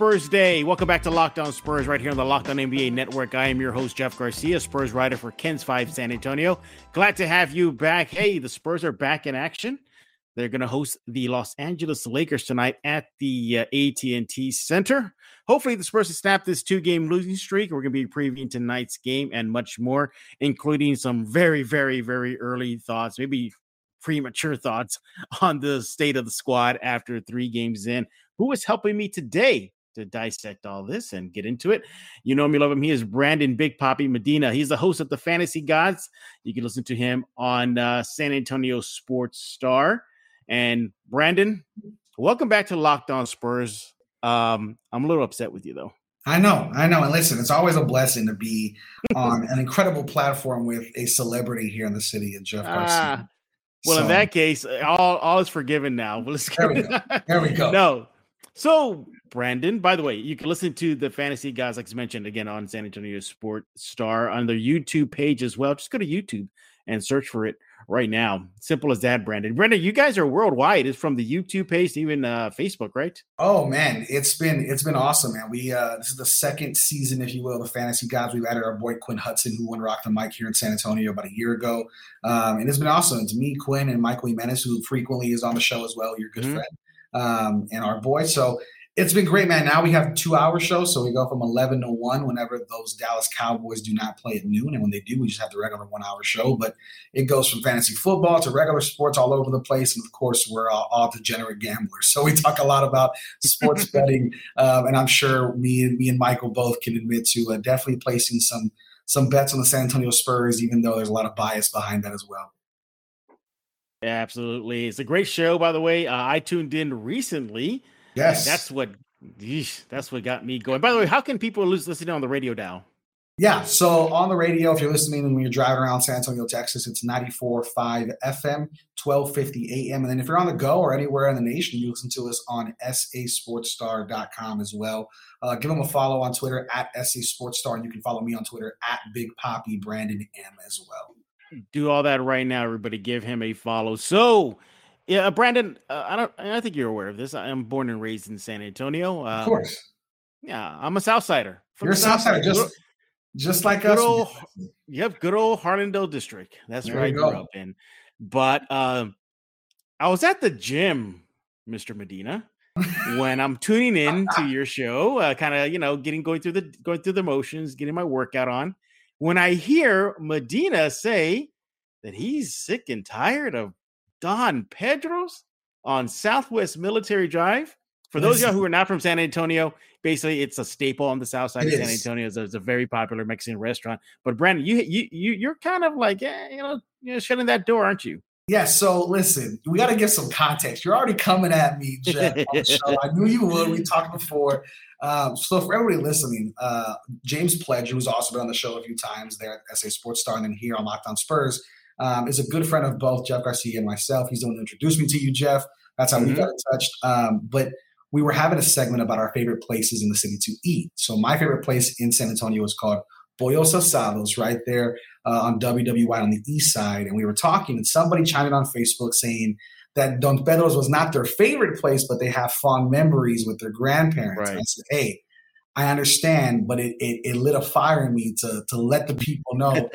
Spurs Day. Welcome back to Locked On Spurs right here on the Locked On NBA Network. I am your host, Jeff Garcia, Spurs writer for KENS 5 San Antonio. Glad to have you back. Hey, the Spurs are back in action. They're going to host the Los Angeles Lakers tonight at the uh, AT&T Center. Hopefully, the Spurs can snap this two-game losing streak. We're going to be previewing tonight's game and much more, including some very, very, very early thoughts, maybe premature thoughts on the state of the squad after three games in. Who is helping me today to dissect all this and get into it? You know me, love him. He is Brandon Big Poppy Medina. He's the host of the Fantasy Gods. You can listen to him on uh, San Antonio Sports Star. And Brandon, welcome back to Locked On Spurs. Um, I'm a little upset with you though. I know, I know. And listen, it's always a blessing to be on an incredible platform with a celebrity here in the city of Jeff Garcia. Ah, well, so, in that case, all all is forgiven now. Well, Let's there we go. There we go. no. So, Brandon, by the way, you can listen to the Fantasy guys, like I mentioned, again on San Antonio Sport Star on their YouTube page as well. Just go to YouTube and search for it right now. Simple as that, Brandon. Brandon, you guys are worldwide. It's from the YouTube page even uh, Facebook, right? Oh man, it's been it's been awesome, man. We uh, this is the second season, if you will, of the Fantasy guys. We've added our boy Quinn Hudson, who won Rock the Mic here in San Antonio about a year ago, um, and it's been awesome. It's me, Quinn, and Michael Jimenez, who frequently is on the show as well. Your good mm-hmm. friend um, and our boy. So it's been great, man. Now we have two hour shows, so we go from eleven to one whenever those Dallas Cowboys do not play at noon, and when they do, we just have the regular one hour show. But it goes from fantasy football to regular sports all over the place, and of course, we're all, all degenerate gamblers, so we talk a lot about sports betting, um, and I'm sure me and me and Michael both can admit to uh, definitely placing some some bets on the San Antonio Spurs, even though there's a lot of bias behind that as well. Absolutely, it's a great show, by the way. Uh, I tuned in recently Yes, that's what yeesh, that's what got me going. By the way, how can people listen on the radio now? Yeah, so on the radio, if you're listening when you're driving around San Antonio, Texas, it's 94.5 FM, 1250 AM. And then if you're on the go or anywhere in the nation, you listen to us on sasportstar.com as well. Uh, give them a follow on Twitter at sasportstar, and you can follow me on Twitter at Big Poppy Brandon M as well. Do all that right now, everybody. Give him a follow. So yeah, uh, Brandon, uh, I don't. I think you're aware of this. I am born and raised in San Antonio. Uh, of course. Yeah, I'm a Southsider. You're a Southsider, just good, just like good us. Old, yep, good old Harlandale district. That's there where I grew go. up in. But um, I was at the gym, Mr. Medina, when I'm tuning in to your show, uh, kind of you know getting going through the going through the motions, getting my workout on. When I hear Medina say that he's sick and tired of Don Pedro's on Southwest Military Drive. For those of you who are not from San Antonio, basically it's a staple on the south side it of San Antonio. It's a, it's a, very popular Mexican restaurant. But Brandon, you you you you're kind of like eh, you know you're shutting that door, aren't you? Yeah. So listen, we got to give some context. You're already coming at me, Jeff. on the show. I knew you would. We talked before. Um, so for everybody listening, uh, James Pledge, who's also been on the show a few times there at SA Sports Star and then here on Locked On Spurs um, is a good friend of both Jeff Garcia and myself. He's the one who introduced me to you, Jeff. That's how mm-hmm. we got in touch. Um, but we were having a segment about our favorite places in the city to eat. So my favorite place in San Antonio is called Pollos Asados, right there uh, on W.W. White on the east side. And we were talking, and somebody chimed in on Facebook saying that Don Pedro's was not their favorite place, but they have fond memories with their grandparents. Right. I said, hey, I understand, but it, it, it, lit a fire in me to, to let the people know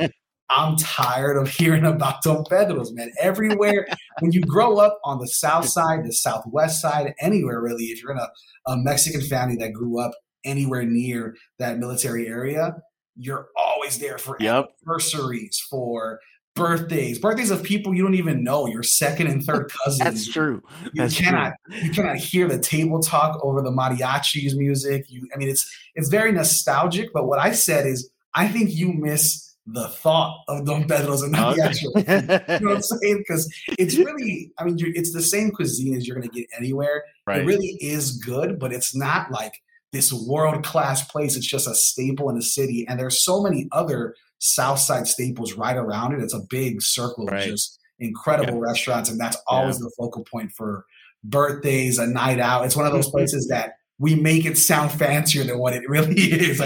I'm tired of hearing about Don Pedro's, man. Everywhere, when you grow up on the south side, the southwest side, anywhere really, if you're in a, a Mexican family that grew up anywhere near that military area, you're always there for yep. anniversaries, for birthdays, birthdays of people you don't even know, your second and third cousins. That's true. That's you cannot true. you cannot hear the table talk over the mariachis music. You I mean it's it's very nostalgic, but what I said is I think you miss the thought of Don Pedro's and not okay. the actual. you know what I'm saying? Because it's really, I mean, it's the same cuisine as you're going to get anywhere. Right. It really is good, but it's not like this world class place. It's just a staple in the city, and there's so many other South Side staples right around it. It's a big circle right. of just incredible yeah. restaurants, and that's always yeah. the focal point for birthdays, a night out. It's one of those places that we make it sound fancier than what it really is.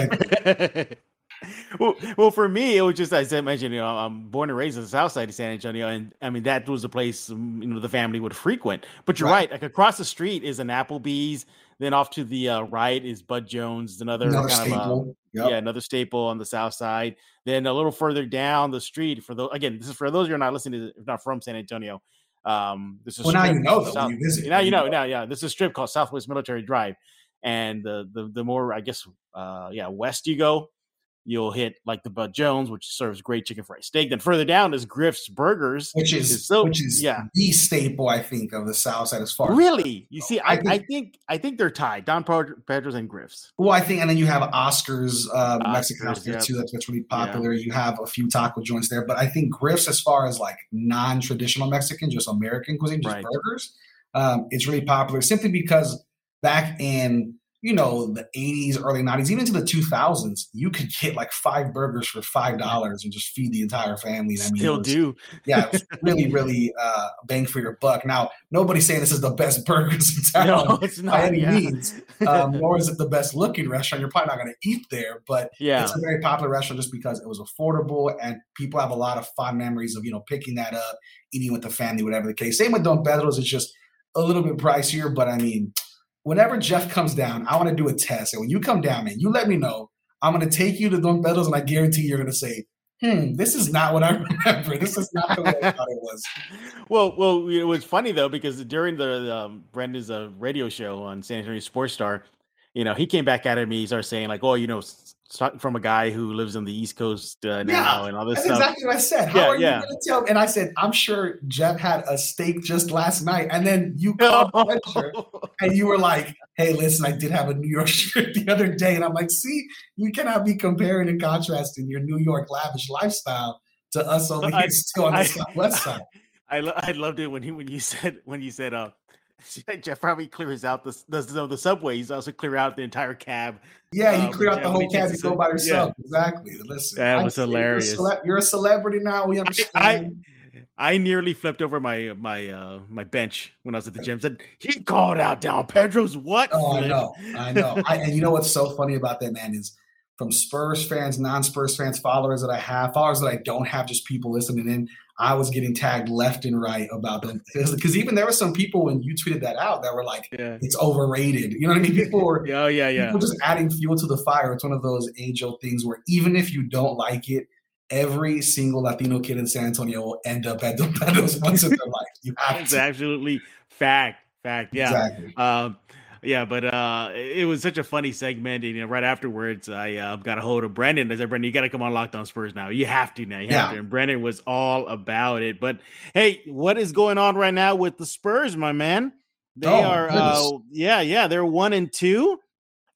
Well, well, for me, it was just as I mentioned. You know, I'm born and raised in the South Side of San Antonio, and I mean that was the place um, you know the family would frequent. But you're right. right like across the street is an Applebee's. Then off to the uh, right is Bud Jones, another, another kind staple. of uh, yep. yeah, another staple on the South Side. Then a little further down the street, for those again, this is for those you're not listening to, if not from San Antonio. Um, this is well now you know though, South, you visit. Now you know, now yeah, this is a strip called Southwest Military Drive, and the the the more I guess uh yeah west you go, you'll hit like the Bud Jones, which serves great chicken fried steak. Then further down is Griff's Burgers, which is, is so, which is yeah. the staple I think of the South Side as far. Really, you see, I, I, think, I think I think they're tied. Don Pedro's and Griff's. Well, I think, and then you have Oscars, uh, Oscars Mexican yeah. too. That's, that's really popular. Yeah. You have a few taco joints there, but I think Griff's, as far as like non-traditional Mexican, just American cuisine, just right. burgers, um, it's really popular simply because back in you know, the 80s, early 90s, even into the 2000s, you could get like five burgers for five dollars and just feed the entire family. And I mean, still was, do. yeah, really, really uh, bang for your buck. Now, nobody's saying this is the best burgers in town no, it's not, by any yeah. means, um, nor is it the best looking restaurant. You're probably not going to eat there, but yeah. it's a very popular restaurant just because it was affordable and people have a lot of fond memories of you know picking that up, eating with the family, whatever the case. Same with Don Pedro's. It's just a little bit pricier, but I mean whenever Jeff comes down, I want to do a test. And when you come down, man, you let me know. I'm going to take you to Don Pedro's, and I guarantee you're going to say, hmm, this is not what I remember. This is not the way I thought it was. Well, well, it was funny though because during the um, Brandon's uh, radio show on San Antonio Sports Star, you know, he came back at me. He started saying like, "Oh, you know, from a guy who lives on the East Coast uh, now yeah, and all this that's stuff. exactly what I said. How yeah, are yeah. you going to tell? And I said, I'm sure Jeff had a steak just last night. And then you called and you were like, hey, listen, I did have a New York shirt the other day. And I'm like, see, you cannot be comparing and contrasting your New York lavish lifestyle to us over here still on the I, Southwest side. I, I loved it when he when you said when you said uh Jeff probably clears out the the, the subway. He's also clear out the entire cab. Yeah, he um, clear out the whole cab. You go by himself. Yeah. Exactly. Listen, that was hilarious. You're a, cele- you're a, celebrity now. We understand. I, I, I nearly flipped over my my uh my bench when I was at the gym. Said he called out Don Pedro's what? Oh, I know, I know. I, and you know what's so funny about that man is from Spurs fans, non-Spurs fans, followers that I have, followers that I don't have, just people listening in. I was getting tagged left and right about them because even there were some people when you tweeted that out that were like, yeah. "It's overrated." You know what I mean? People were, oh yeah, yeah, people just adding fuel to the fire. It's one of those angel things where even if you don't like it, every single Latino kid in San Antonio will end up at Don Pedro's once in their life. You have it's to. absolutely fact, fact, yeah. Exactly. Um, yeah, but uh, it was such a funny segment. And, you know, right afterwards, I uh, got a hold of Brandon. I said, Brandon, you got to come on Locked On Spurs now. You have to now. You yeah. have to. And Brandon was all about it. But hey, what is going on right now with the Spurs, my man? They oh, are, uh, yeah, yeah, they're one and two.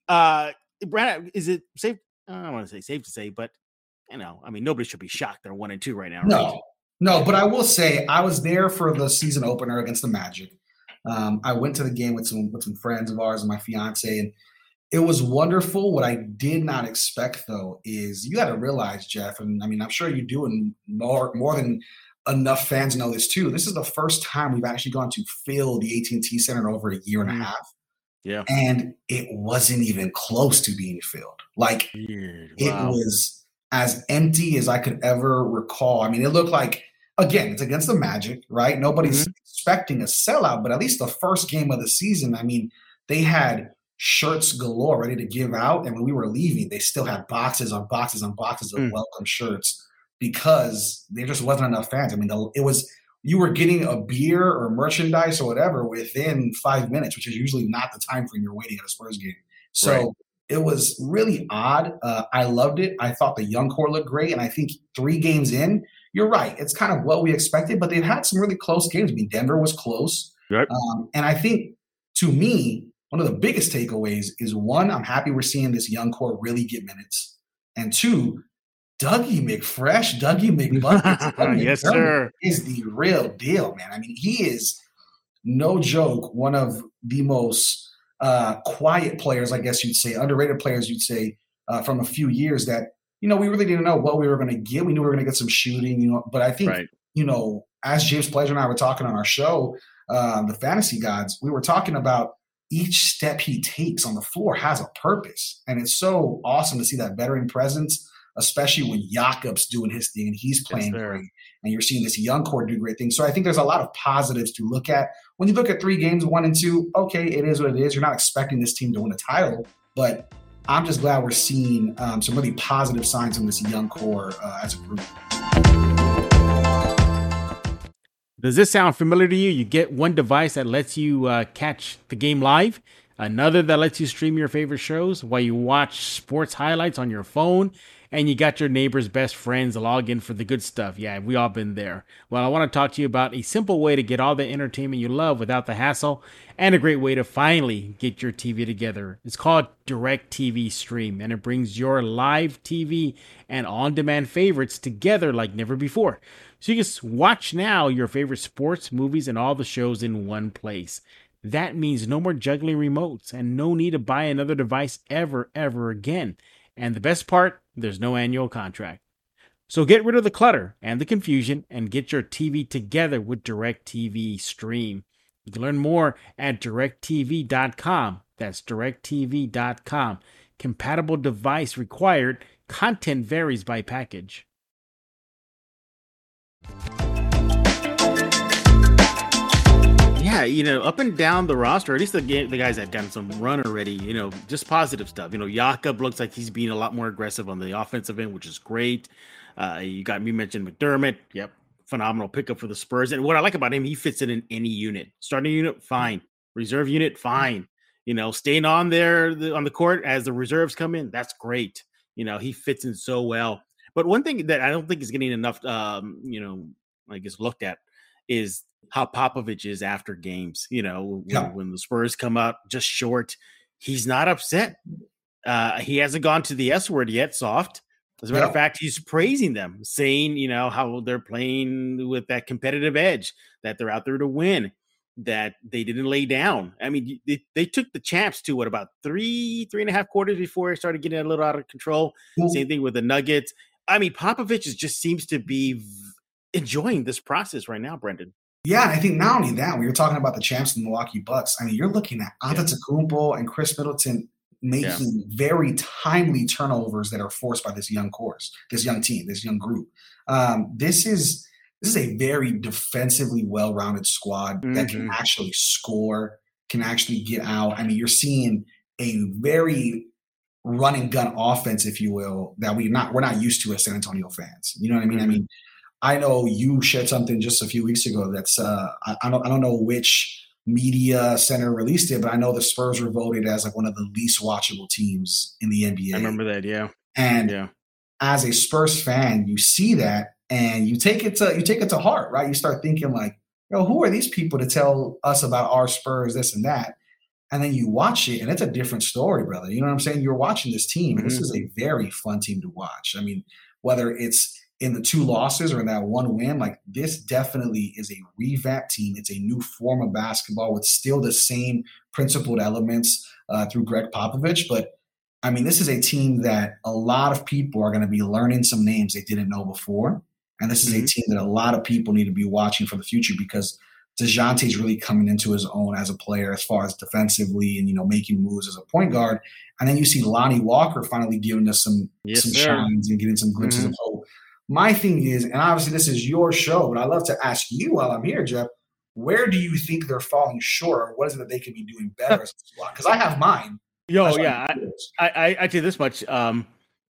Uh, Brandon, is it safe? I don't want to say safe to say, but you know, I mean, nobody should be shocked. They're one and two right now. Right? No, no, but I will say I was there for the season opener against the Magic. Um, I went to the game with some with some friends of ours and my fiance, and it was wonderful. What I did not expect though is you got to realize, Jeff, and I mean I'm sure you do, and more more than enough fans know this too. This is the first time we've actually gone to fill the AT&T Center in over a year and a mm. half. Yeah, and it wasn't even close to being filled. Like wow. it was as empty as I could ever recall. I mean, it looked like again, it's against the Magic, right? Nobody's mm-hmm. expecting a sellout, but at least the first game of the season, I mean, they had shirts galore ready to give out. And when we were leaving, they still had boxes on boxes on boxes of mm. welcome shirts because there just wasn't enough fans. I mean, the, it was you were getting a beer or merchandise or whatever within five minutes, which is usually not the time frame you're waiting at a Spurs game. So right. it was really odd. Uh, I loved it. I thought the young core looked great, and I think three games in, you're right. It's kind of what we expected, but they've had some really close games. I mean, Denver was close. Yep. Um, and I think to me, one of the biggest takeaways is one, I'm happy we're seeing this young core really get minutes. And two, Dougie McFresh, Dougie McBuckets, yes, sir, is the real deal, man. I mean, he is no joke, one of the most uh, quiet players, I guess you'd say, underrated players, you'd say, uh, from a few years that you know, we really didn't know what we were going to get. We knew we were going to get some shooting, you know, but I think, right. you know, as James Pleasure and I were talking on our show, uh, the Fantasy Gods, we were talking about each step he takes on the floor has a purpose. And it's so awesome to see that veteran presence especially when Jakob's doing his thing and he's playing great. And you're seeing this young core do great things. So I think there's a lot of positives to look at. When you look at three games, one and two, okay, it is what it is. You're not expecting this team to win a title, but I'm just glad we're seeing um, some really positive signs in this young core uh, as a group. Does this sound familiar to you? You get one device that lets you uh, catch the game live, another that lets you stream your favorite shows while you watch sports highlights on your phone, and you got your neighbor's best friends log in for the good stuff. Yeah, we all been there. Well, I want to talk to you about a simple way to get all the entertainment you love without the hassle, and a great way to finally get your TV together. It's called DirecTV Stream, and it brings your live TV and on-demand favorites together like never before. So you can watch now your favorite sports, movies, and all the shows in one place. That means no more juggling remotes and no need to buy another device ever, ever again. And the best part, there's no annual contract. So get rid of the clutter and the confusion and get your TV together with DirecTV Stream. You can learn more at directv.com. That's directv.com. Compatible device required. Content varies by package. Yeah, you know, up and down the roster, at least the the guys that gotten some run already, you know, just positive stuff. You know, Jakob looks like he's being a lot more aggressive on the offensive end, which is great. Uh, you got me mentioned McDermott. Yep, phenomenal pickup for the Spurs. And what I like about him, he fits in in any unit. Starting unit, fine. Reserve unit, fine. You know, staying on there on the court as the reserves come in, that's great. You know, he fits in so well. But one thing that I don't think is getting enough, um, you know, I guess looked at is how Popovich is after games. You know, yeah. when, when, the Spurs come up just short, he's not upset. Uh, he hasn't gone to the S word yet, soft. As a matter yeah. of fact, he's praising them, saying, you know, how they're playing with that competitive edge, that they're out there to win, that they didn't lay down. I mean, they, they took the champs to what about three, three and a half quarters before it started getting a little out of control. Same thing with the Nuggets. I mean, Popovich just seems to be enjoying this process right now, Brandon. Yeah, and I think not only that, when you're talking about the champs, the Milwaukee Bucks, I mean, you're looking at Antetokounmpo yeah. and Khris Middleton making yeah. very timely turnovers that are forced by this young course, this young team, this young group. Um, this is this is a very defensively well-rounded squad mm-hmm. that can mm-hmm. actually score, can actually get out. I mean, you're seeing a very running gun offense, if you will, that we not we're not used to as San Antonio fans. You know what I mean? Mm-hmm. I mean, I know you shared something just a few weeks ago that's uh, I, I, don't I don't know which media center released it, but I know the Spurs were voted as like one of the least watchable teams in the NBA. I remember that, yeah. And yeah. as a Spurs fan, you see that and you take it to you take it to heart, right? You start thinking like, yo, who are these people to tell us about our Spurs, this and that? and then you watch it and it's a different story brother you know what i'm saying you're watching this team and this is mm-hmm. a very fun team to watch i mean whether it's in the two losses or in that one win like this definitely is a revamped team it's a new form of basketball with still the same principled elements uh, through gregg popovich but i mean this is a team that a lot of people are going to be learning some names they didn't know before and this is mm-hmm. a team that a lot of people need to be watching for the future because DeJounte's really coming into his own as a player as far as defensively and, you know, making moves as a point guard. And then you see Lonnie Walker finally giving us some, yes, some shines and getting some glimpses mm-hmm. of hope. My thing is, and obviously this is your show, but I love to ask you while I'm here, Jeff, where do you think they're falling short? Or what is it that they could be doing better as a squad? Because I have mine. Yo, yeah, I, I, I, tell you this much. Um,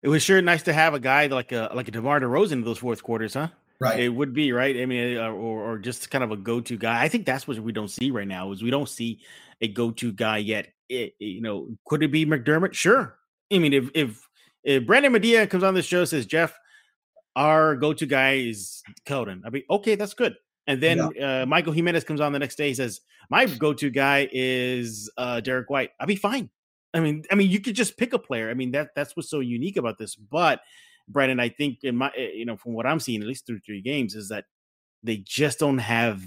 it was sure nice to have a guy like a like a DeMar DeRozan in those fourth quarters, huh? Right. It would be right. I mean, uh, or, or just kind of a go-to guy. I think that's what we don't see right now. Is we don't see a go-to guy yet. It, it, you know, could it be McDermott? Sure. I mean, if if if Brandon Medina comes on the show says Jeff, our go-to guy is Keldon. I'd be okay. That's good. And then yeah. uh, Michael Jimenez comes on the next day. He says my go-to guy is uh, Derrick White. I'd be fine. I mean, I mean, you could just pick a player. I mean, that that's what's so unique about this. But Brandon, I think in my eh, you know from what I'm seeing at least through three games is that they just don't have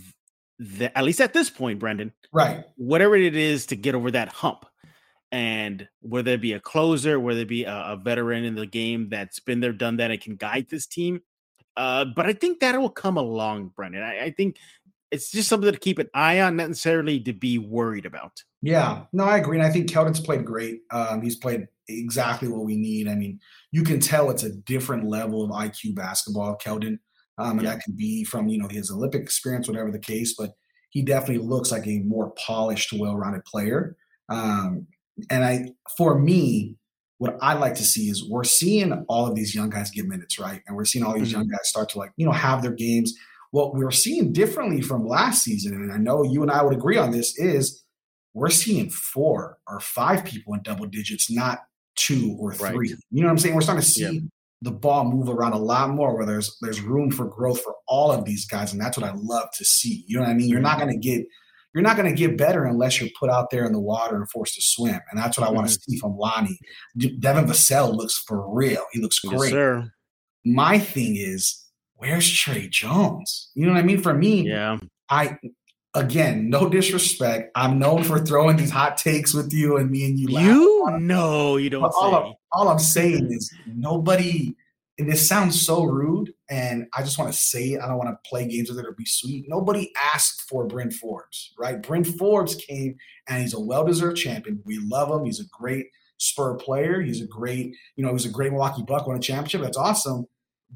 the at least at this point, Brandon, right? Whatever it is to get over that hump, and whether it be a closer, whether it be a, a veteran in the game that's been there, done that, and can guide this team. Uh, but I think that will come along, Brandon. I, I think it's just something to keep an eye on, not necessarily to be worried about. Yeah, no, I agree. And I think Keldon's played great. Um, he's played exactly what we need. I mean, you can tell it's a different level of IQ basketball, Keldon. Um, and yeah. that could be from, you know, his Olympic experience, whatever the case, but he definitely looks like a more polished, well-rounded player. Um, and I, for me, what I like to see is we're seeing all of these young guys get minutes, right? And we're seeing all these mm-hmm. young guys start to like, you know, have their games. What we're seeing differently from last season, and I know you and I would agree on this, is we're seeing four or five people in double digits, not two or three. Right. You know what I'm saying? We're starting to see yeah. the ball move around a lot more where there's there's room for growth for all of these guys. And that's what I love to see. You know what I mean? You're not gonna get you're not going to get better unless you're put out there in the water and forced to swim. And that's what I want to mm-hmm. see from Lonnie. Devin Vassell looks for real. He looks great. Yes, My thing is, where's Tre Jones? You know what I mean? For me, yeah. I again, no disrespect. I'm known for throwing these hot takes with you and me and you. You know, you don't. All, I'm, all I'm saying is nobody. And this sounds so rude, and I just want to say it. I don't want to play games with it or be sweet. Nobody asked for Bryn Forbes, right? Bryn Forbes came, and he's a well-deserved champion. We love him. He's a great Spur player. He's a great, you know, he's a great Milwaukee Buck won a championship. That's awesome.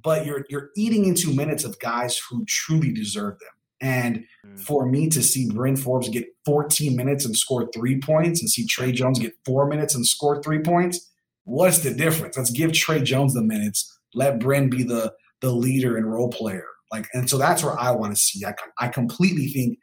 But you're you're eating into minutes of guys who truly deserve them. And mm. for me to see Bryn Forbes get 14 minutes and score three points and see Tre Jones get four minutes and score three points, what's the difference? Let's give Tre Jones the minutes. Let Bryn be the the leader and role player. Like, and so that's where I want to see. I, I completely think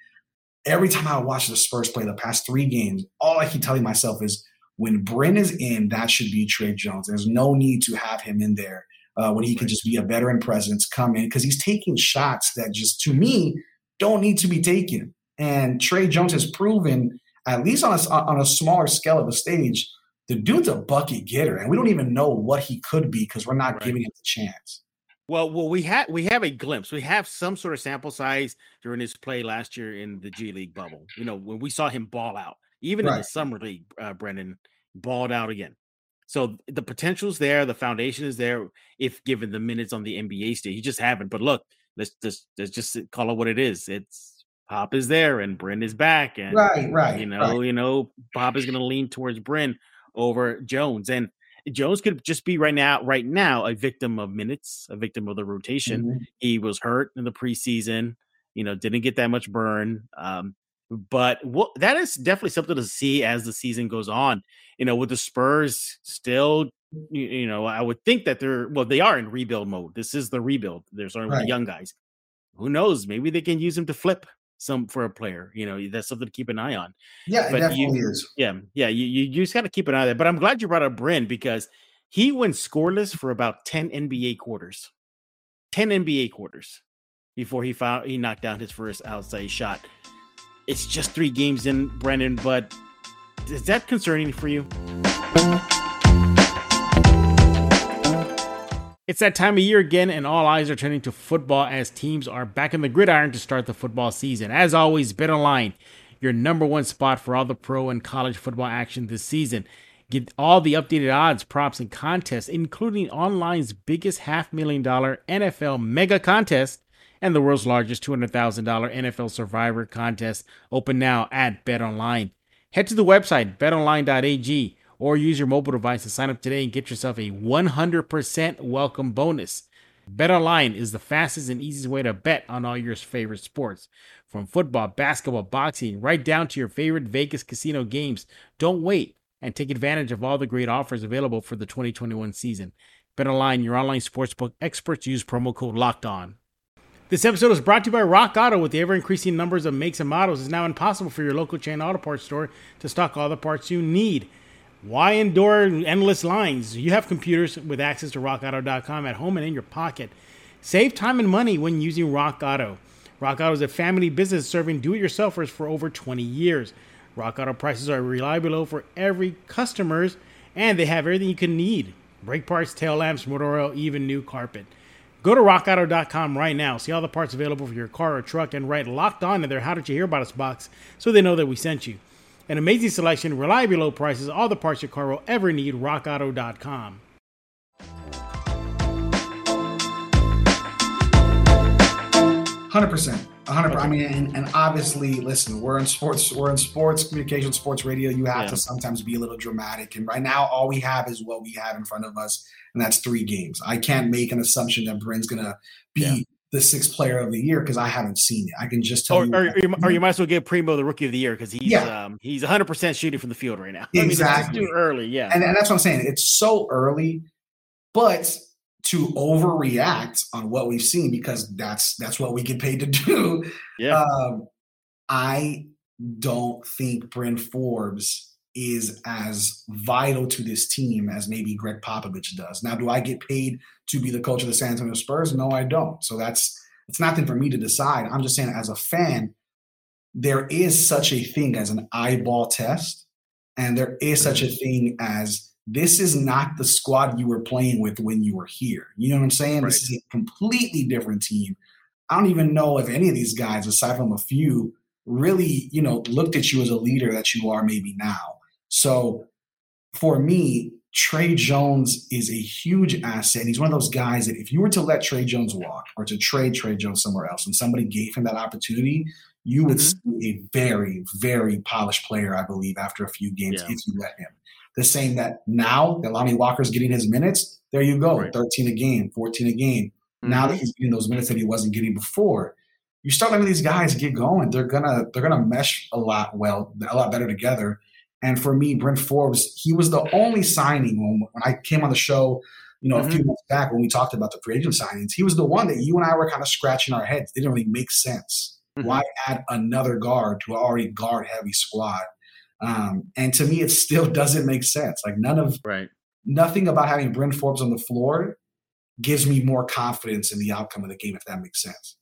every time I watch the Spurs play the past three games, all I keep telling myself is when Bryn is in, that should be Tre Jones. There's no need to have him in there uh, when he can just be a veteran presence, come in because he's taking shots that just to me don't need to be taken. And Tre Jones has proven, at least on a, on a smaller scale of a stage, the dude's a bucket getter, and we don't even know what he could be because we're not right. giving him the chance. Well, well, we have we have a glimpse. We have some sort of sample size during his play last year in the G League bubble. You know, when we saw him ball out, even right. in the summer league, uh, Brendan balled out again. So the potential's there, the foundation is there. If given the minutes on the NBA stage, he just haven't. But look, let's just let's just call it what it is. It's Pop is there and Bryn is back, and right, right. You know, right. you know, Pop is going to lean towards Bryn over Jones, and Jones could just be right now, right now, a victim of minutes, a victim of the rotation. Mm-hmm. He was hurt in the preseason. You know, didn't get that much burn. Um, but what that is definitely something to see as the season goes on. You know, with the Spurs still you, you, know, I would think that they're well, they are in rebuild mode. This is the rebuild. They're starting right. with the young guys. Who knows? Maybe they can use them to flip some for a player. You know, that's something to keep an eye on. Yeah, but definitely you, is. Yeah, yeah. You, you, you just got to keep an eye there. But I'm glad you brought up Bryn because he went scoreless for about 10 NBA quarters. 10 NBA quarters before he found he knocked down his first outside shot. It's just three games in, Brandon, but is that concerning for you? It's that time of year again, and all eyes are turning to football as teams are back in the gridiron to start the football season. As always, BetOnline, your number one spot for all the pro and college football action this season. Get all the updated odds, props, and contests, including online's biggest half million dollar NFL mega contest and the world's largest $200,000 NFL Survivor contest, open now at BetOnline. Head to the website, betonline.ag or use your mobile device to sign up today and get yourself a 100% welcome bonus. BetOnline is the fastest and easiest way to bet on all your favorite sports. From football, basketball, boxing, right down to your favorite Vegas casino games. Don't wait and take advantage of all the great offers available for the 2021 season. BetOnline, your online sportsbook experts, use promo code LOCKED ON. This episode is brought to you by Rock Auto. With the ever increasing numbers of makes and models, it's now impossible for your local chain auto parts store to stock all the parts you need. Why endure endless lines? You have computers with access to rockauto.com at home and in your pocket. Save time and money when using Rock Auto. Rock Auto is a family business serving do it yourselfers for over 20 years. Rock Auto prices are reliably low for every customers, and they have everything you can need brake parts, tail lamps, motor oil, even new carpet. Go to rockauto.com right now, see all the parts available for your car or truck, and write locked on in their How Did You Hear About Us box so they know that we sent you. An amazing selection, reliably low prices, all the parts your car will ever need. RockAuto.com. Hundred percent. 100 I mean, and, and, obviously, listen, we're in sports, we're in sports communication, sports radio. You have yeah. to sometimes be a little dramatic. And right now, all we have is what we have in front of us, and that's three games. I can't make an assumption that Bryn's going to be yeah. The sixth player of the year because I haven't seen it. I can just tell or, you. Or, or, you, or you might as well give Primo the rookie of the year because he's yeah. um, he's 100% shooting from the field right now. Exactly. I mean, too early. Yeah. And, and that's what I'm saying. It's so early, but to overreact on what we've seen because that's that's what we get paid to do. Yeah. Um, I don't think Bryn Forbes is as vital to this team as maybe Gregg Popovich does. Now, do I get paid to be the coach of the San Antonio Spurs? No, I don't. So that's it's nothing for me to decide. I'm just saying, as a fan, there is such a thing as an eyeball test, and there is such a thing as this is not the squad you were playing with when you were here. You know what I'm saying? Right. This is a completely different team. I don't even know if any of these guys, aside from a few, really, you know, looked at you as a leader that you are maybe now. So for me, Tre Jones is a huge asset. He's one of those guys that if you were to let Tre Jones walk or to trade Tre Jones somewhere else and somebody gave him that opportunity, you would mm-hmm. see a very, very polished player, I believe, after a few games yeah. if you let him. The same that now that Lonnie Walker's getting his minutes, there you go, right. 13 a game, 14 a game. Mm-hmm. Now that mm-hmm. he's getting those minutes that he wasn't getting before, you start letting these guys get going. They're gonna they're gonna mesh a lot well, a lot better together. And for me, Bryn Forbes, he was the only signing when, when I came on the show, you know, mm-hmm. a few mm-hmm. months back when we talked about the free agent signings. He was the one that you and I were kind of scratching our heads. It didn't really make sense. Mm-hmm. Why add another guard to an already guard heavy squad? Um, and to me, it still doesn't make sense. Like none of right, nothing about having Bryn Forbes on the floor gives me more confidence in the outcome of the game, if that makes sense.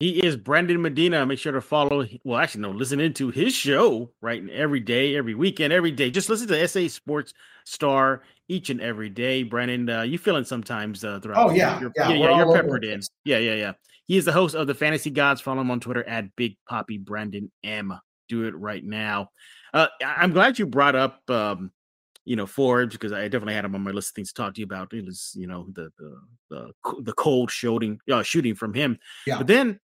He is Brandon Medina. Make sure to follow. Well, actually, no, listen into his show right every day, every weekend, every day. Just listen to SA Sports Star each and every day. Brandon, uh, you feeling sometimes uh, throughout? Oh yeah, you're, yeah, yeah, yeah you're peppered in. Yeah, yeah, yeah. He is the host of the Fantasy Gods. Follow him on Twitter at Big Poppy Brandon M. Do it right now. Uh, I'm glad you brought up, um, you know, Forbes because I definitely had him on my list of things to talk to you about. It was, you know, the the the, the cold shooting uh, shooting from him. Yeah. But then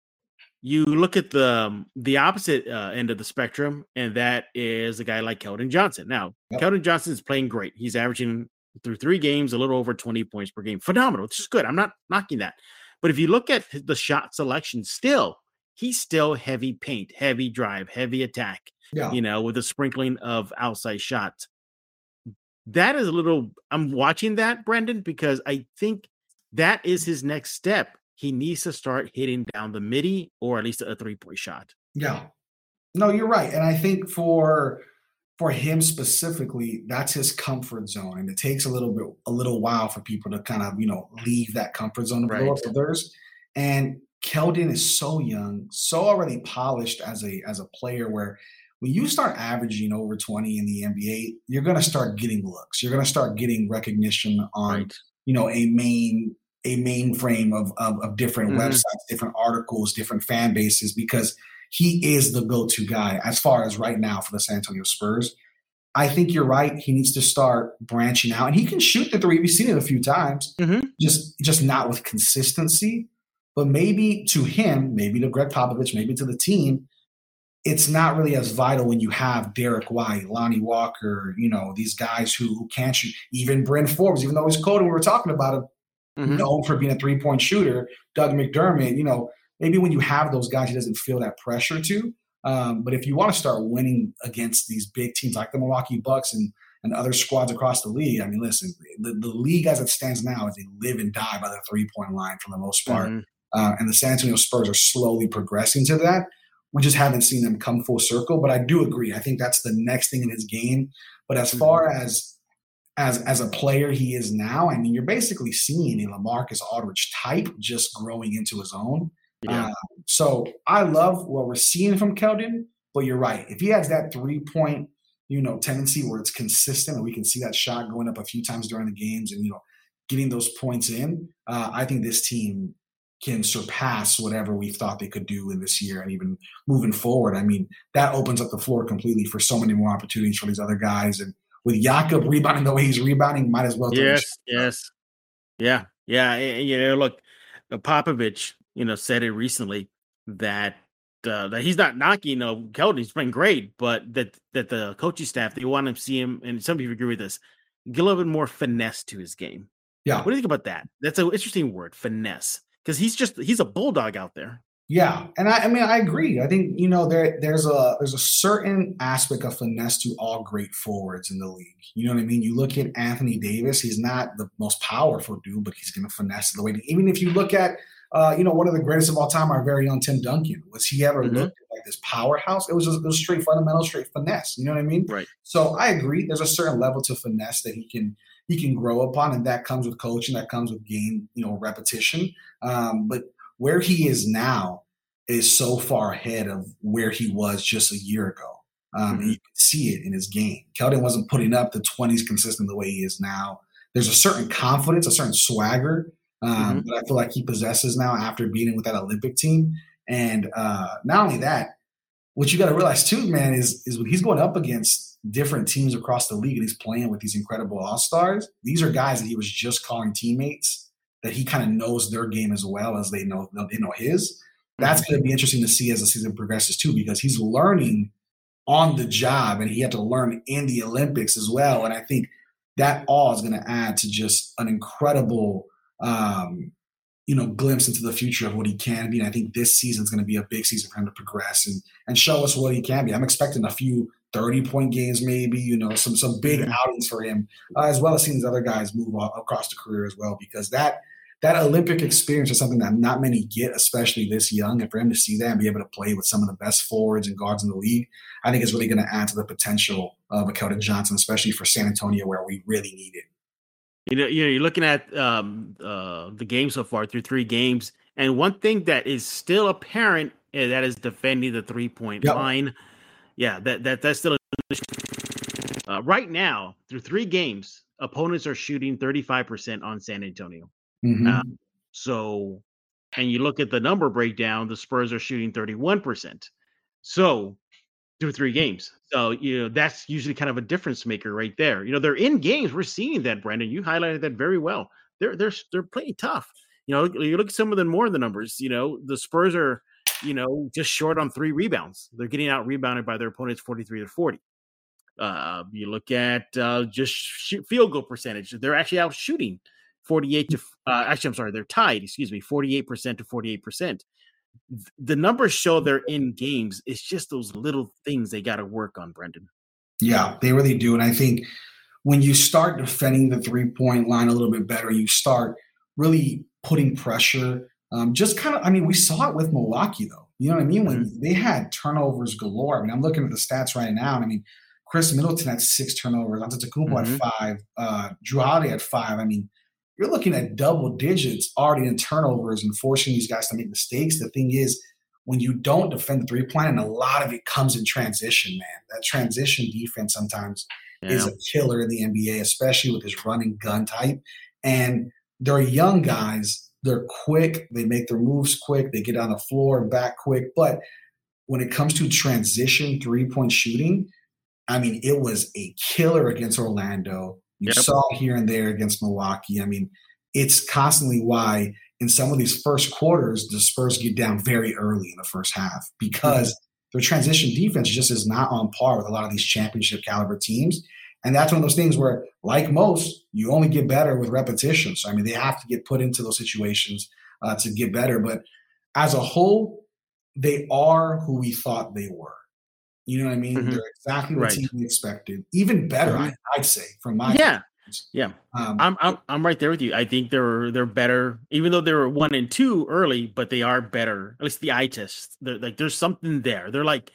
you look at the um, the opposite uh, end of the spectrum, and that is a guy like Keldon Johnson. Now, yep. Keldon Johnson is playing great. He's averaging through three games a little over 20 points per game. Phenomenal. This is good. I'm not knocking that. But if you look at the shot selection, still, he's still heavy paint, heavy drive, heavy attack yeah. you know, with a sprinkling of outside shots. That is a little, I'm watching that, Brandon, because I think that is his next step. He needs to start hitting down the midi or at least a three point shot. Yeah. No, you're right. And I think for, for him specifically, that's his comfort zone, and it takes a little bit, a little while for people to kind of, you know, leave that comfort zone of right. others. And Keldon is so young, so already polished as a as a player, where when you start averaging over 20 in the NBA, you're going to start getting looks. You're going to start getting recognition on, right. you know, a main a mainframe of, of, of different mm-hmm. websites, different articles, different fan bases, because he is the go-to guy as far as right now for the San Antonio Spurs. I think you're right. He needs to start branching out, and he can shoot the three. We've seen it a few times, mm-hmm. just just not with consistency. But maybe to him, maybe to Gregg Popovich, maybe to the team, it's not really as vital when you have Derrick White, Lonnie Walker, you know, these guys who, who can't shoot. Even Bryn Forbes, even though he's cold and we were talking about him, mm-hmm. known for being a three point shooter. Doug McDermott, you know, maybe when you have those guys, he doesn't feel that pressure to. Um, but if you want to start winning against these big teams like the Milwaukee Bucks and and other squads across the league, I mean, listen, the, the league as it stands now is they live and die by the three point line for the most part. Mm-hmm. Uh, and the San Antonio Spurs are slowly progressing to that. We just haven't seen them come full circle. But I do agree. I think that's the next thing in his game. But as far mm-hmm. as as as a player he is now, I mean, you're basically seeing a Lamarcus Aldridge type just growing into his own. Yeah. Uh, so I love what we're seeing from Keldon. But you're right. If he has that three point, you know, tendency where it's consistent and we can see that shot going up a few times during the games and you know getting those points in, uh, I think this team can surpass whatever we thought they could do in this year and even moving forward. I mean, that opens up the floor completely for so many more opportunities for these other guys. And with Jakob rebounding the way he's rebounding, might as well. Yes, yes. Yeah, yeah. You know, look, Popovich, you know, said it recently that uh, that he's not knocking you know Keldon, he's been great, but that that the coaching staff they want to see him, and some people agree with this, get a little bit more finesse to his game. Yeah. What do you think about that? That's an interesting word, finesse, because he's just he's a bulldog out there. Yeah, and I, I, mean I agree. I think you know there there's a there's a certain aspect of finesse to all great forwards in the league. You know what I mean? You look at Anthony Davis; he's not the most powerful dude, but he's going to finesse the way. To, even if you look at uh, you know one of the greatest of all time, our very own Tim Duncan, was he ever mm-hmm. looked like this powerhouse? It was just it was straight fundamental, straight finesse. You know what I mean? Right. So I agree. There's a certain level to finesse that he can he can grow upon, and that comes with coaching. That comes with game, you know, repetition. Um, but where he is now is so far ahead of where he was just a year ago. Um, mm-hmm. And you can see it in his game. Keldon wasn't putting up the 20s consistent the way he is now. There's a certain confidence, a certain swagger um, mm-hmm. that I feel like he possesses now after being with that Olympic team. And uh, not only that, what you got to realize too, man, is is when he's going up against different teams across the league and he's playing with these incredible all stars. These are guys that he was just calling teammates that he kind of knows their game as well as they know they know his. That's going to be interesting to see as the season progresses too, because he's learning on the job and he had to learn in the Olympics as well. And I think that all is going to add to just an incredible, um, you know, glimpse into the future of what he can be. And I think this season is going to be a big season for him to progress and and show us what he can be. I'm expecting a few 30 point games, maybe, you know, some some big outings for him, uh, as well as seeing these other guys move across the career as well, because that that Olympic experience is something that not many get, especially this young. And for him to see that and be able to play with some of the best forwards and guards in the league, I think is really going to add to the potential of a Keldon Johnson, especially for San Antonio, where we really need it. You know, you know, you're looking at um, uh, the game so far through three games, and one thing that is still apparent uh, that is defending the three point yep. line. Yeah, that that that's still uh, right now through three games. Opponents are shooting 35% on San Antonio. Mm-hmm. Uh, so, and you look at the number breakdown, the Spurs are shooting 31%. So, through three games. So, you know, that's usually kind of a difference maker right there. You know, they're in games. We're seeing that, Brandon. You highlighted that very well. They're they're they're playing tough. You know, you look at some of the more of the numbers, you know, the Spurs are, you know, just short on three rebounds. They're getting out rebounded by their opponents 43 to 40. Uh, you look at uh, just shoot field goal percentage. They're actually out shooting 48 to uh, actually i'm sorry they're tied excuse me 48% to 48% the numbers show they're in games it's just those little things they got to work on brandon yeah they really do and i think when you start defending the three point line a little bit better you start really putting pressure um, just kind of i mean we saw it with milwaukee though you know what i mean when mm-hmm. they had turnovers galore i mean i'm looking at the stats right now and i mean Khris middleton had six turnovers antetokounmpo mm-hmm. had five uh, jrue holiday had five i mean you're looking at double digits already in turnovers and forcing these guys to make mistakes. The thing is, when you don't defend the three point, and a lot of it comes in transition, man. That transition defense sometimes yeah. is a killer in the NBA, especially with this running gun type. And they're young guys. They're quick. They make their moves quick. They get on the floor and back quick. But when it comes to transition three point shooting, I mean, it was a killer against Orlando. You yep. saw here and there against Milwaukee. I mean, it's constantly why in some of these first quarters, the Spurs get down very early in the first half because their transition defense just is not on par with a lot of these championship caliber teams. And that's one of those things where, like most, you only get better with repetition. So, I mean, they have to get put into those situations uh, to get better. But as a whole, they are who we thought they were. You know what I mean? Mm-hmm. They're exactly what right. team we expected. Even better, mm-hmm. I, would say, from my yeah. Yeah, um, I'm, I'm I'm right there with you. I think they're they're better, even though they were one and two early, but they are better. At least the eye test. They're like there's something there. They're like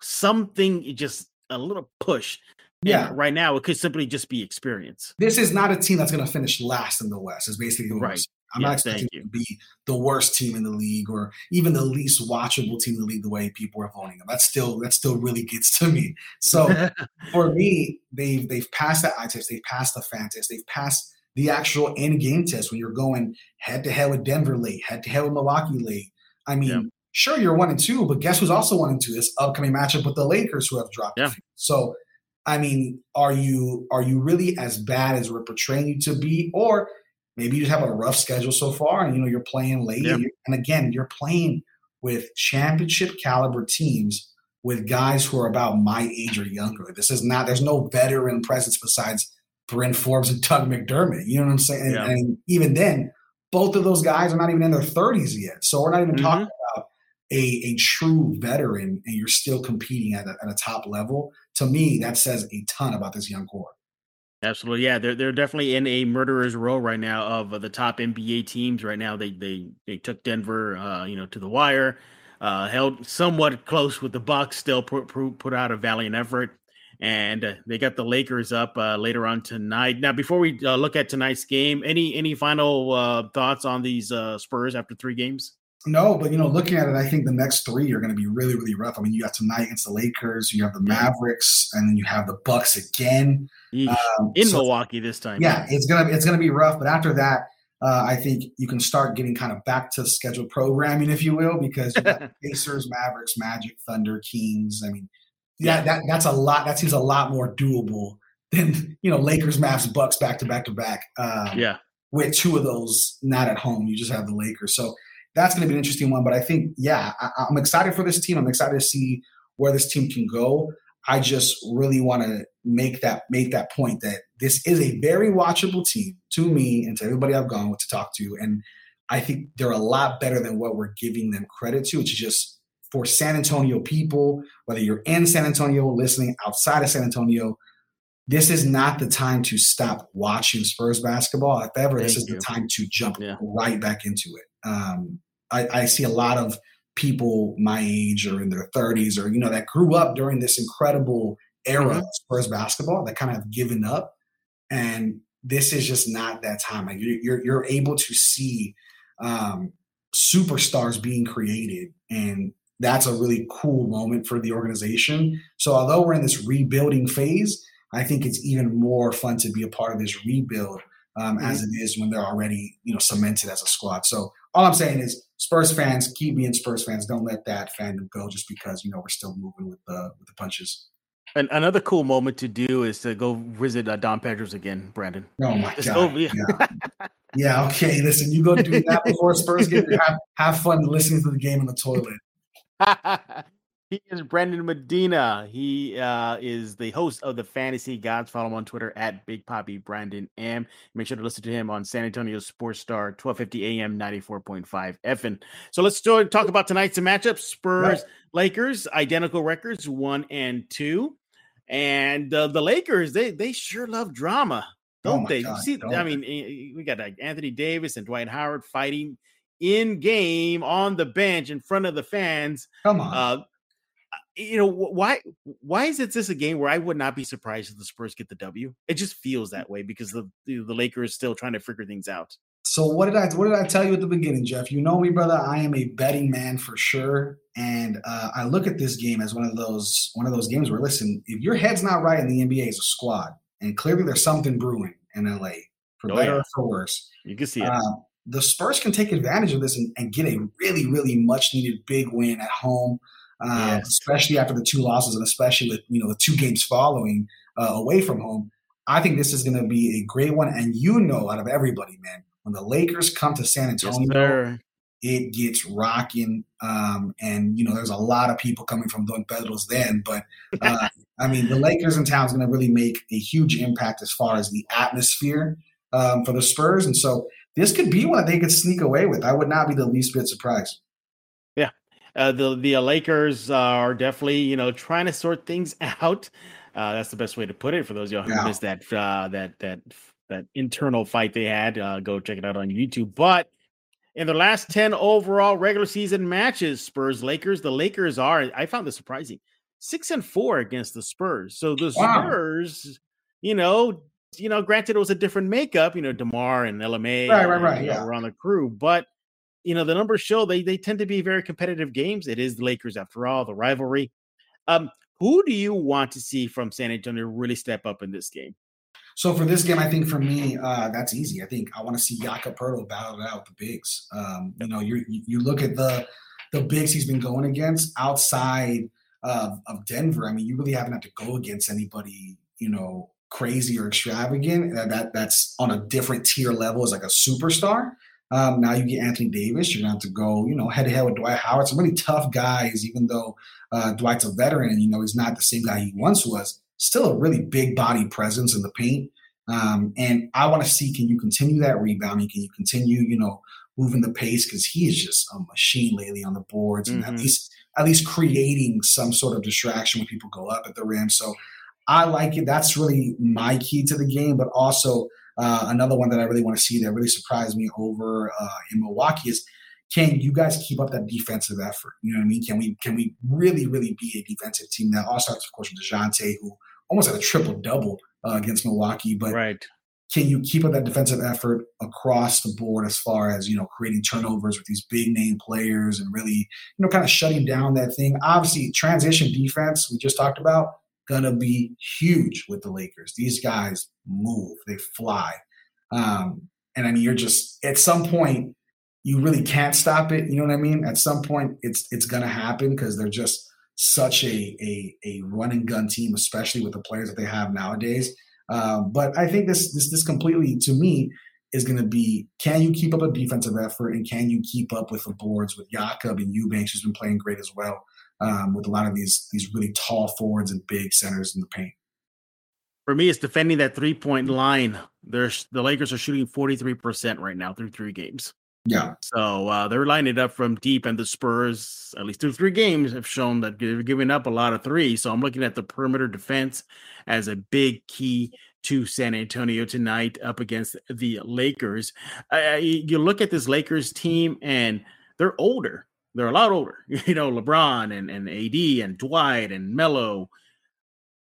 something just a little push. Yeah. And right now, it could simply just be experience. This is not a team that's going to finish last in the West. Is basically right. I'm yeah, not expecting to be the worst team in the league or even the least watchable team in the league the way people are voting them. That still that still really gets to me. So for me, they've they've passed that eye test, they've passed the fan test, they've passed the actual end game test when you're going head to head with Denver late, head to head with Milwaukee late. I mean, yeah. sure you're one and two, but guess who's also one and two? This upcoming matchup with the Lakers who have dropped. Yeah. So I mean, are you are you really as bad as we're portraying you to be, or maybe you just have a rough schedule so far and you know you're playing late and again you're playing with championship caliber teams with guys who are about my age or younger. This is not, there's no veteran presence besides Bryn Forbes and Doug McDermott. You know what I'm saying? Yeah. And, and, even then, both of those guys are not even in their 30s yet. So we're not even mm-hmm. talking about a, a true veteran and you're still competing at a, at a top level. To me, that says a ton about this young core. Absolutely, yeah. They're they're definitely in a murderer's row right now of the top NBA teams. Right now, they they they took Denver, uh, you know, to the wire uh, held somewhat close with the Bucks. Still put put out a valiant effort, and uh, they got the Lakers up uh, later on tonight. Now, before we uh, look at tonight's game, any any final uh, thoughts on these uh, Spurs after three games? No, but you know, looking at it, I think the next three are going to be really, really rough. I mean, you got tonight against the Lakers, you have the Mavericks, and then you have the Bucks again um, in so, Milwaukee this time. Yeah, it's gonna it's gonna be rough. But after that, uh, I think you can start getting kind of back to scheduled programming, if you will, because you got Pacers, Mavericks, Magic, Thunder, Kings. I mean, yeah, that that's a lot. That seems a lot more doable than you know Lakers, Mavs, Bucks back to back to back. Um, yeah, with two of those not at home, you just have the Lakers. So that's going to be an interesting one. But I think, yeah, I, I'm excited for this team. I'm excited to see where this team can go. I just really want to make that make that point that this is a very watchable team to me and to everybody I've gone with to talk to, and I think they're a lot better than what we're giving them credit to. It's just for San Antonio people, whether you're in San Antonio, listening outside of San Antonio, this is not the time to stop watching Spurs basketball. If ever, Thank this is you. the time to jump yeah. right back into it. Um, I, I see a lot of people my age or in their 30s or you know that grew up during this incredible era mm-hmm. of Spurs basketball that kind of have given up. And this is just not that time. Like you're you're able to see um, superstars being created. And that's a really cool moment for the organization. So although we're in this rebuilding phase i think it's even more fun to be a part of this rebuild um, mm-hmm. as it is when they're already you know cemented as a squad. So all i'm saying is Spurs fans, keep being Spurs fans. Don't let that fandom go just because you know we're still moving with the with the punches. And another cool moment to do is to go visit uh, Don Pedro's again, Brandon. Oh my Just god! Go, yeah. yeah. yeah, okay. Listen, you go do that before Spurs get have have fun listening to the game in the toilet. He is Brandon Medina. He uh, is the host of the Fantasy Gods. Follow him on Twitter at Big Poppy Brandon M. Make sure to listen to him on San Antonio Sports Star, 1250 AM, 94.5 FM. So let's talk about tonight's matchup. Spurs, right. Lakers, identical records, one and two. And uh, the Lakers, they they sure love drama, oh don't oh they? God, see, don't I mean, eh, we got like Anthony Davis and Dwight Howard fighting in game on the bench in front of the fans. Come on. Uh, you know why why is it this a game where I would not be surprised if the Spurs get the W? It just feels that way because the the, the Lakers still trying to figure things out. So what did I what did I tell you at the beginning, Jeff? You know me, brother. I am a betting man for sure, and uh, I look at this game as one of those one of those games where listen, if your head's not right in the NBA as a squad, and clearly there's something brewing in LA for oh, better yeah. or for worse, you can see it. Uh, the Spurs can take advantage of this and, and get a really, really much needed big win at home um, yes. especially after the two losses and especially with you know the two games following uh, away from home. I think this is going to be a great one. And you know, out of everybody, man, when the Lakers come to San Antonio, yes, it gets rocking. Um, and you know, there's a lot of people coming from Don Pedro's then, but uh, I mean, the Lakers in town is going to really make a huge impact as far as the atmosphere um, for the Spurs. And so this could be one they could sneak away with. I would not be the least bit surprised. Uh, the the Lakers are definitely you know trying to sort things out. Uh, that's the best way to put it for those of y'all who yeah. missed that uh, that that that internal fight they had. Uh, go check it out on YouTube. But in the last ten overall regular season matches, Spurs Lakers, the Lakers are I found this surprising six and four against the Spurs. So the wow. Spurs, you know, you know, granted it was a different makeup. You know, Demar and LMA, right, right, right, yeah, were on the crew, but you know the numbers show they they tend to be very competitive games. It is the Lakers after all, the rivalry. Um, who do you want to see from San Antonio really step up in this game? So for this game, I think for me, uh, that's easy. I think I want to see Jakob Poeltl battle it out with the bigs. Um, you know, you you look at the the bigs he's been going against outside of, of Denver. I mean, you really haven't had to go against anybody, you know, crazy or extravagant. That, that that's on a different tier level as like a superstar. Um, now you get Anthony Davis. You're going to have to go, you know, head to head with Dwight Howard. Some really tough guys, even though uh, Dwight's a veteran and, you know, he's not the same guy he once was. Still a really big body presence in the paint. Um, and I want to see can you continue that rebounding? Can you continue, you know, moving the pace? Because he is just a machine lately on the boards mm-hmm. and at mm-hmm. least at least creating some sort of distraction when people go up at the rim. So I like it. That's really my key to the game. But also uh, another one that I really want to see that really surprised me over uh, in Milwaukee is can you guys keep up that defensive effort? You know what I mean? Can we can we really really be a defensive team? That all starts of course with Dejounte, who almost had a triple double uh, against Milwaukee, but right. Can you keep up that defensive effort across the board as far as you know creating turnovers with these big name players and really you know kind of shutting down that thing? Obviously, transition defense we just talked about gonna be huge with the Lakers. These guys move, they fly. Um, and I mean, you're just at some point you really can't stop it. You know what I mean? At some point, it's it's gonna happen because they're just such a, a a run and gun team, especially with the players that they have nowadays. Um, but I think this this this completely to me is going to be can you keep up a defensive effort and can you keep up with the boards with Jakob and Eubanks who's been playing great as well um, with a lot of these these really tall forwards and big centers in the paint. For me, it's defending that three point line. There's the Lakers are shooting 43% right now through three games. Yeah. So uh, they're lining it up from deep, and the Spurs, at least through three games, have shown that they're giving up a lot of threes. So I'm looking at the perimeter defense as a big key to San Antonio tonight up against the Lakers. Uh, you look at this Lakers team, and they're older they're a lot older. You know, LeBron and, and AD and Dwight and Melo.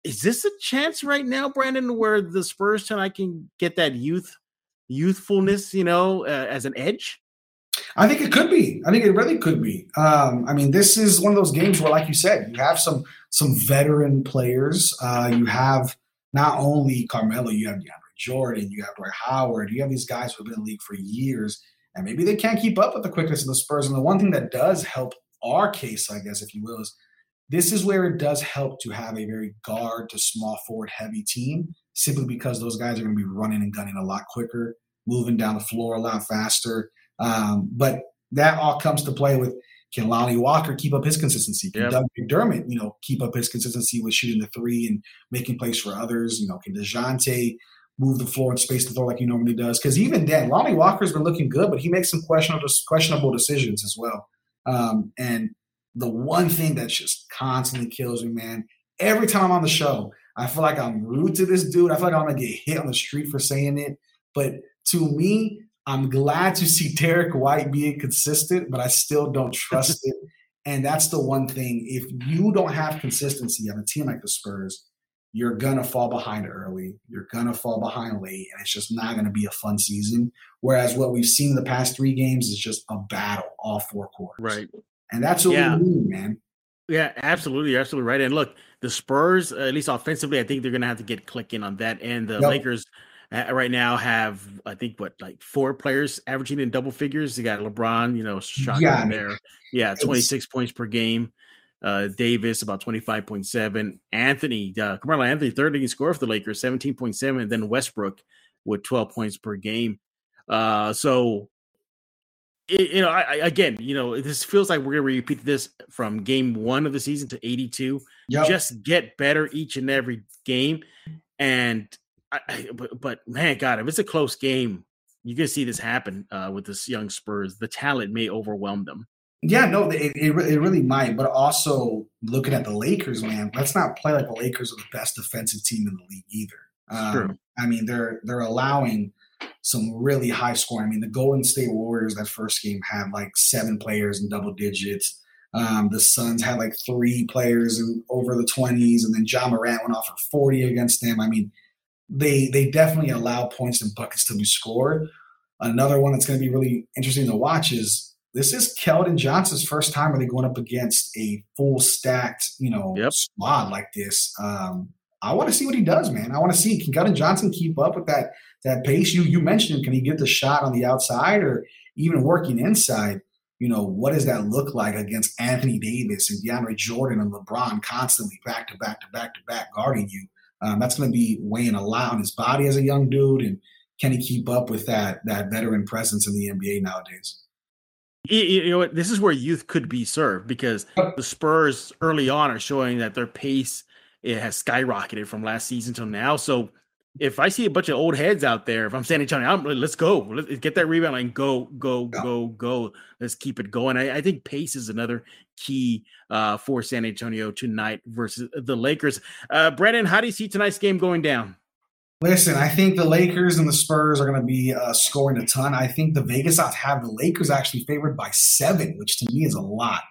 Is this a chance right now, Brandon, where the Spurs tonight can get that youth youthfulness, you know, uh, as an edge? I think it could be. I think it really could be. Um, I mean, this is one of those games where, like you said, you have some some veteran players. Uh, you have not only Carmelo, you have DeAndre Jordan, you have Dwight Howard, you have these guys who've been in the league for years and maybe they can't keep up with the quickness of the Spurs. And the one thing that does help our case, I guess, if you will, is this is where it does help to have a very guard to small forward heavy team, simply because those guys are going to be running and gunning a lot quicker, moving down the floor a lot faster. Um, but that all comes to play with can Lonnie Walker keep up his consistency? Can yep. Doug McDermott, you know, keep up his consistency with shooting the three and making plays for others? You know, can Dejounte move the floor and space the floor like he normally does. Because even then, Lonnie Walker's been looking good, but he makes some questionable questionable decisions as well. Um, and the one thing that just constantly kills me, man, every time I'm on the show, I feel like I'm rude to this dude. I feel like I'm gonna get hit on the street for saying it. But to me, I'm glad to see Derrick White being consistent, but I still don't trust it. And that's the one thing. If you don't have consistency on a team like the Spurs, you're gonna fall behind early. You're gonna fall behind late, and it's just not gonna be a fun season. Whereas what we've seen in the past three games is just a battle all four quarters. Right. And that's what yeah. we need, man. Yeah, absolutely. You're absolutely right. And look, the Spurs, at least offensively, I think they're gonna have to get clicking on that. And the yep. Lakers uh, right now have, I think, what like four players averaging in double figures. You got LeBron, you know, shot yeah, there. Yeah, 26 points per game. Uh, Davis about 25.7. Anthony, uh, Carmelo Anthony, third leading scorer for the Lakers, 17.7. And then Westbrook with 12 points per game. Uh, so, it, you know, I, I, again, you know, this feels like we're going to repeat this from game one of the season to 82. Yep. Just get better each and every game. And, I, but, but man, God, if it's a close game, you can see this happen uh, with this young Spurs. The talent may overwhelm them. Yeah, no, it, it, it, really might. But also looking at the Lakers, man, let's not play like the Lakers are the best defensive team in the league either. Um, True. I mean, they're they're allowing some really high scoring. I mean, the Golden State Warriors that first game had like seven players in double digits. Um, the Suns had like three players in over the twenties, and then Ja Morant went off for forty against them. I mean, they they definitely allow points and buckets to be scored. Another one that's going to be really interesting to watch is this is Keldon Johnson's first time really going up against a full stacked, you know, yep. squad like this. Um, I want to see what he does, man. I want to see can Keldon Johnson keep up with that that pace. You you mentioned can he get the shot on the outside or even working inside? You know, what does that look like against Anthony Davis and DeAndre Jordan and LeBron constantly back to back to back to back guarding you? Um, that's going to be weighing a lot on his body as a young dude. And can he keep up with that that veteran presence in the NBA nowadays? You know what? This is where youth could be served because the Spurs early on are showing that their pace it has skyrocketed from last season till now. So if I see a bunch of old heads out there, if I'm San Antonio, I'm, let's go, let's get that rebound and go, go, go, go. Let's keep it going. I, I think pace is another key uh, for San Antonio tonight versus the Lakers. Uh, Brandon, how do you see tonight's game going down? Listen, I think the Lakers and the Spurs are going to be uh, scoring a ton. I think the Vegas odds have the Lakers actually favored by seven, which to me is a lot.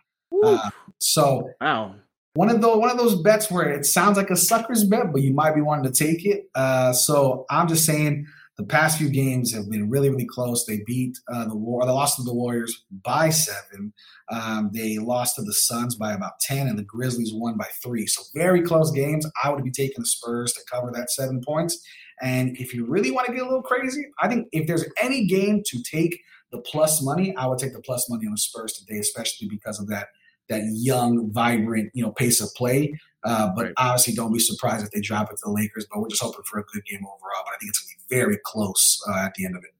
Uh, so, wow, one of those one of those bets where it sounds like a sucker's bet, but you might be wanting to take it. Uh, so I'm just saying the past few games have been really really close. They beat uh, the war, they lost to the Warriors by seven. Um, they lost to the Suns by about ten, and the Grizzlies won by three. So very close games. I would be taking the Spurs to cover that seven points. And if you really want to get a little crazy, I think if there's any game to take the plus money, I would take the plus money on the Spurs today, especially because of that that young, vibrant, you know, pace of play. Uh, but obviously, don't be surprised if they drop it to the Lakers. But we're just hoping for a good game overall. But I think it's going to be very close uh, at the end of it.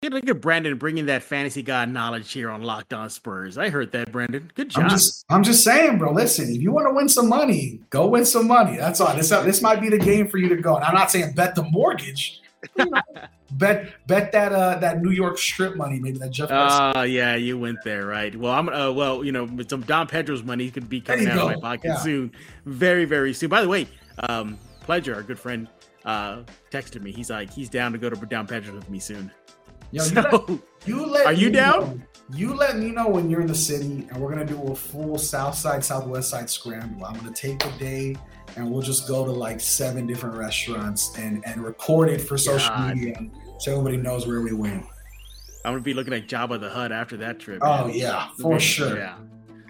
Look at Brandon bringing that fantasy god knowledge here on Locked On Spurs. I heard that, Brandon. Good job. I'm just, I'm just saying, bro. Listen, if you want to win some money, go win some money. That's all. This, this might be the game for you to go. And I'm not saying bet the mortgage, bet bet that uh that New York strip money, maybe that Jeff. Oh uh, yeah, you went there, right? Well, I'm uh well, you know, with some Don Pedro's money could be coming out go. of my pocket yeah. soon, very very soon. By the way, um, Pledger, our good friend, uh, texted me. He's like, he's down to go to Don Pedro's with me soon. Yo, so, you let, you let are you down? Know, you let me know when you're in the city, and we're gonna do a full South Side Southwest Side scramble. I'm gonna take a day and we'll just go to like seven different restaurants and and record it for social God. media so everybody knows where we went. I'm gonna be looking at Jabba the Hutt after that trip. Oh yeah, for sure. Yeah,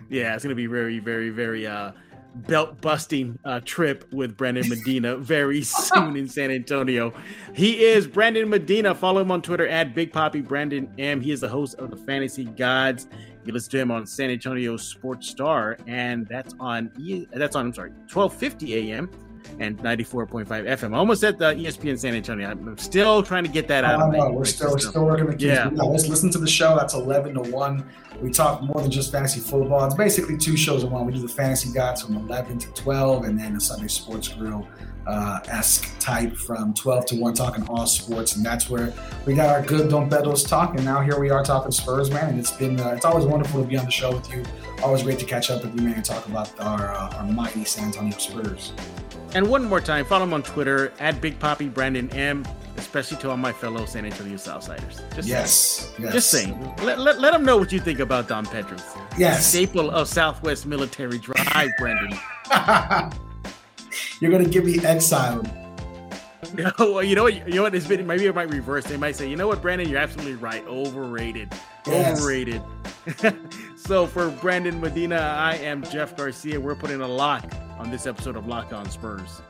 yeah, it's gonna be very, very, very uh, belt busting uh, trip with Brandon Medina very soon in San Antonio. He is Brandon Medina. Follow him on Twitter at Big Poppy Brandon M. He is the host of the Fantasy Gods. You listen to him on San Antonio Sports Star, and that's on that's on I'm sorry, 12:50 a.m. and 94.5 FM. Almost at the ESPN San Antonio. I'm still trying to get that out. Oh, no, we're still we're still working the kids. Yeah. yeah, let's listen to the show. That's 11 to one. We talk more than just fantasy football. It's basically two shows in one. We do the fantasy gods from 11 to 12, and then the Sunday Sports Grill uh, esque type from 12 to 1 talking all sports and that's where we got our good Don Pedro's talk and now here we are talking Spurs man and it's been uh, it's always wonderful to be on the show with you. Always great to catch up with you man and talk about our uh, our mighty San Antonio Spurs. And one more time follow him on Twitter at Big Poppy Brandon M especially to all my fellow San Antonio Southsiders. Just yes, saying. yes. just saying. Let, let, let them know what you think about Don Pedro's yes. staple of Southwest Military Drive Brandon You're gonna give me exiled. No, you know what? You know what? It's been maybe it might reverse. They might say, you know what, Brandon, you're absolutely right. Overrated. Yes. Overrated. so for Brandon Medina, I am Jeff Garcia. We're putting a lock on this episode of Locked On Spurs.